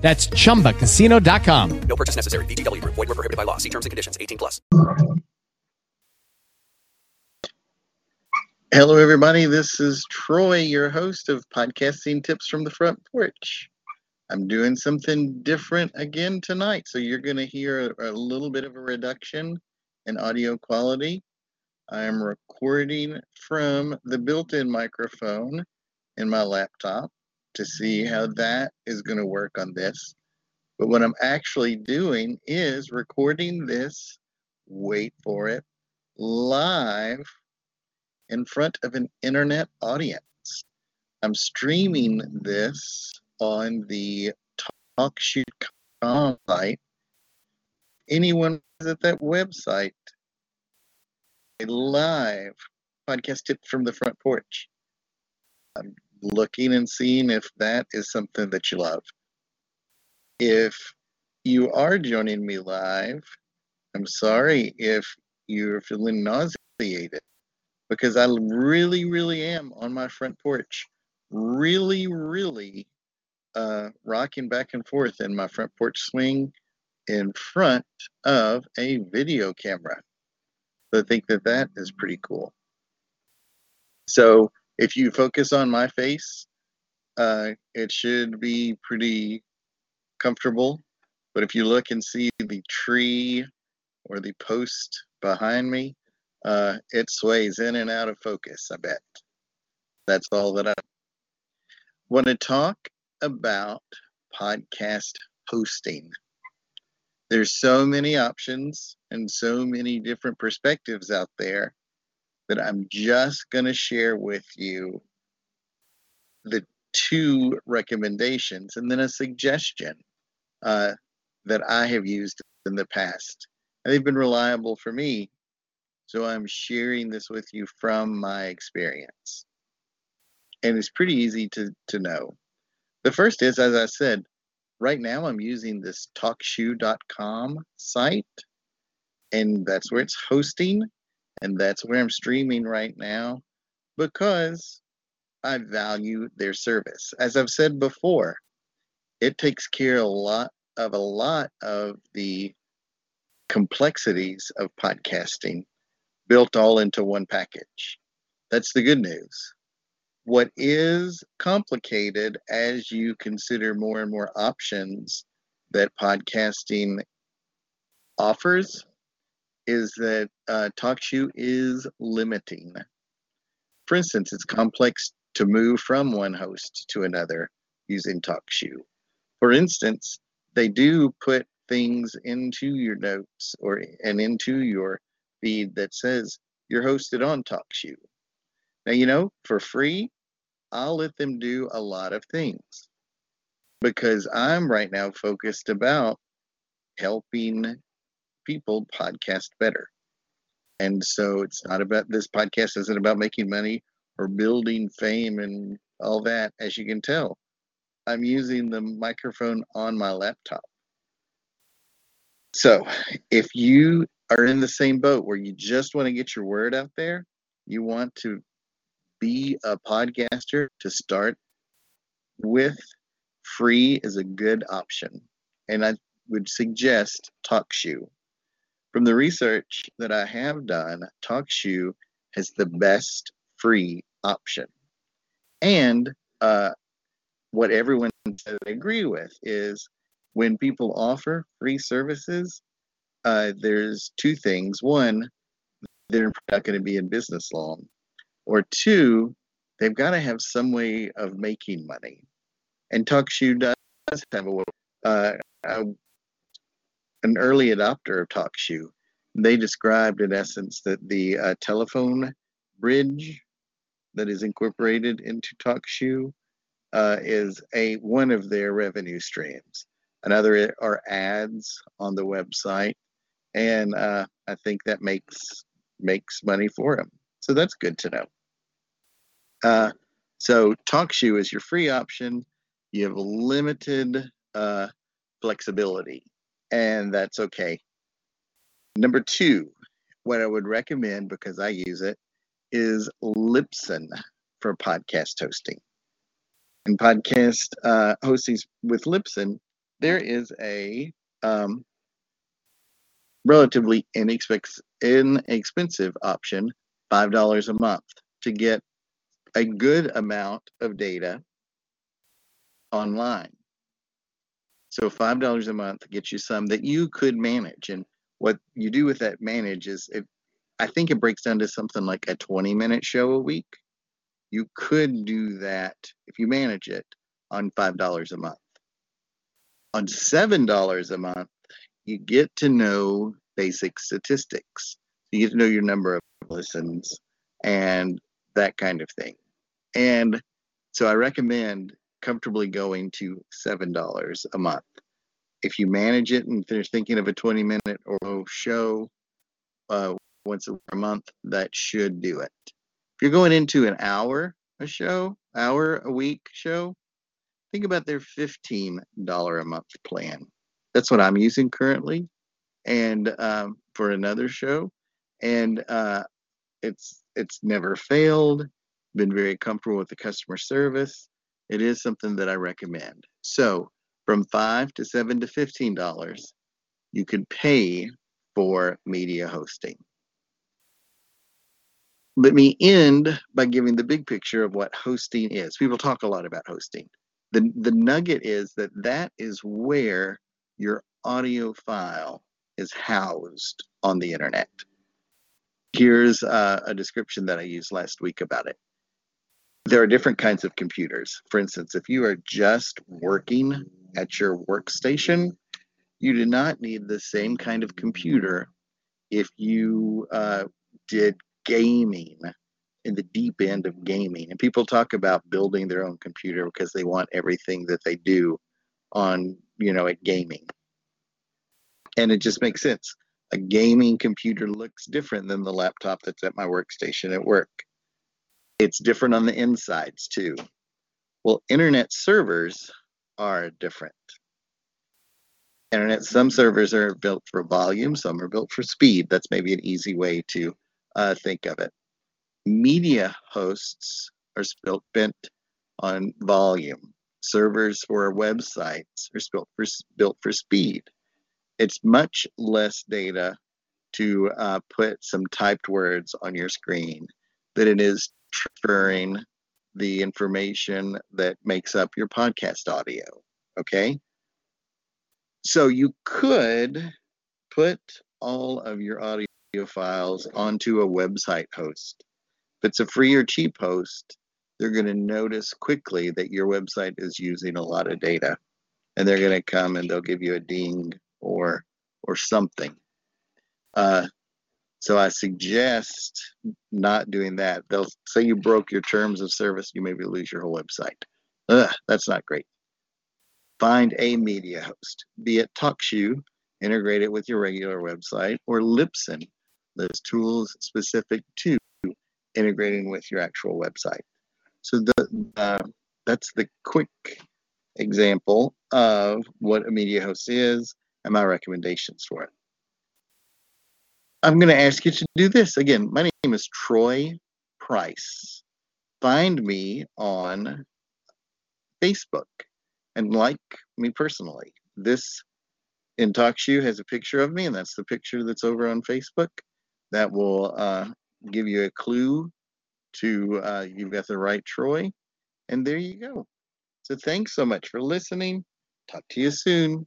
That's chumbacasino.com. No purchase necessary. VGW Group. Void were prohibited by law. See terms and conditions. 18 plus. Hello, everybody. This is Troy, your host of Podcasting Tips from the Front Porch. I'm doing something different again tonight, so you're going to hear a, a little bit of a reduction in audio quality. I am recording from the built in microphone in my laptop to see how that is going to work on this. But what I'm actually doing is recording this, wait for it, live in front of an internet audience. I'm streaming this on the TalkShoe.com site. Anyone at that website, a live podcast tip from the front porch. Looking and seeing if that is something that you love. If you are joining me live, I'm sorry if you're feeling nauseated because I really, really am on my front porch, really, really uh, rocking back and forth in my front porch swing in front of a video camera. So I think that that is pretty cool. So if you focus on my face, uh, it should be pretty comfortable. But if you look and see the tree or the post behind me, uh, it sways in and out of focus, I bet. That's all that I want to talk about podcast hosting. There's so many options and so many different perspectives out there that I'm just going to share with you the two recommendations and then a suggestion uh, that I have used in the past. And they've been reliable for me. So I'm sharing this with you from my experience. And it's pretty easy to, to know. The first is, as I said, right now I'm using this talkshoe.com site, and that's where it's hosting and that's where I'm streaming right now because I value their service. As I've said before, it takes care a lot of a lot of the complexities of podcasting built all into one package. That's the good news. What is complicated as you consider more and more options that podcasting offers is that uh, TalkShoe is limiting. For instance, it's complex to move from one host to another using TalkShoe. For instance, they do put things into your notes or and into your feed that says you're hosted on TalkShoe. Now, you know, for free, I'll let them do a lot of things because I'm right now focused about helping people podcast better. And so it's not about this podcast isn't about making money or building fame and all that, as you can tell. I'm using the microphone on my laptop. So if you are in the same boat where you just want to get your word out there, you want to be a podcaster to start with, free is a good option. And I would suggest TalkShoe. From the research that I have done, TalkShoe has the best free option. And uh, what everyone says they agree with is when people offer free services, uh, there's two things. One, they're not going to be in business long. Or two, they've got to have some way of making money. And TalkShoe does have a, uh, a an early adopter of TalkShoe. They described, in essence, that the uh, telephone bridge that is incorporated into TalkShoe uh, is a one of their revenue streams. Another are ads on the website, and uh, I think that makes makes money for them. So that's good to know. Uh, so TalkShoe is your free option. You have limited uh, flexibility, and that's okay. Number two, what I would recommend because I use it is Libsyn for podcast hosting. And podcast uh, hosting with Libsyn, there is a um, relatively inexpensive, inexpensive option, $5 a month, to get a good amount of data online. So $5 a month gets you some that you could manage. And what you do with that manage is it, I think it breaks down to something like a 20 minute show a week. You could do that if you manage it on $5 a month. On $7 a month, you get to know basic statistics. You get to know your number of listens and that kind of thing. And so I recommend comfortably going to $7 a month. If you manage it and they're thinking of a 20 minute or show uh, once a month, that should do it. If you're going into an hour a show, hour a week show, think about their $15 a month plan. That's what I'm using currently and um, for another show. And uh, it's it's never failed. Been very comfortable with the customer service. It is something that I recommend. So from five to seven to fifteen dollars, you could pay for media hosting. Let me end by giving the big picture of what hosting is. People talk a lot about hosting. The, the nugget is that that is where your audio file is housed on the internet. Here's uh, a description that I used last week about it. There are different kinds of computers. For instance, if you are just working at your workstation, you do not need the same kind of computer if you uh, did gaming in the deep end of gaming. And people talk about building their own computer because they want everything that they do on, you know, at gaming. And it just makes sense. A gaming computer looks different than the laptop that's at my workstation at work. It's different on the insides too. Well, internet servers are different. Internet, some servers are built for volume, some are built for speed. That's maybe an easy way to uh, think of it. Media hosts are built bent on volume. Servers for websites are built for, built for speed it's much less data to uh, put some typed words on your screen than it is transferring the information that makes up your podcast audio. Okay. So you could put all of your audio files onto a website host. If it's a free or cheap host, they're going to notice quickly that your website is using a lot of data. And they're going to come and they'll give you a ding or or something. Uh, so I suggest not doing that. They'll say you broke your terms of service, you maybe lose your whole website. Ugh, that's not great. Find a media host, be it TalkShoe, integrate it with your regular website, or Libsyn, those tools specific to integrating with your actual website. So the, uh, that's the quick example of what a media host is and my recommendations for it. I'm going to ask you to do this again. My name is Troy Price. Find me on Facebook and like me personally. This in TalkShoe has a picture of me, and that's the picture that's over on Facebook. That will uh, give you a clue to uh, you've got the right Troy. And there you go. So thanks so much for listening. Talk to you soon.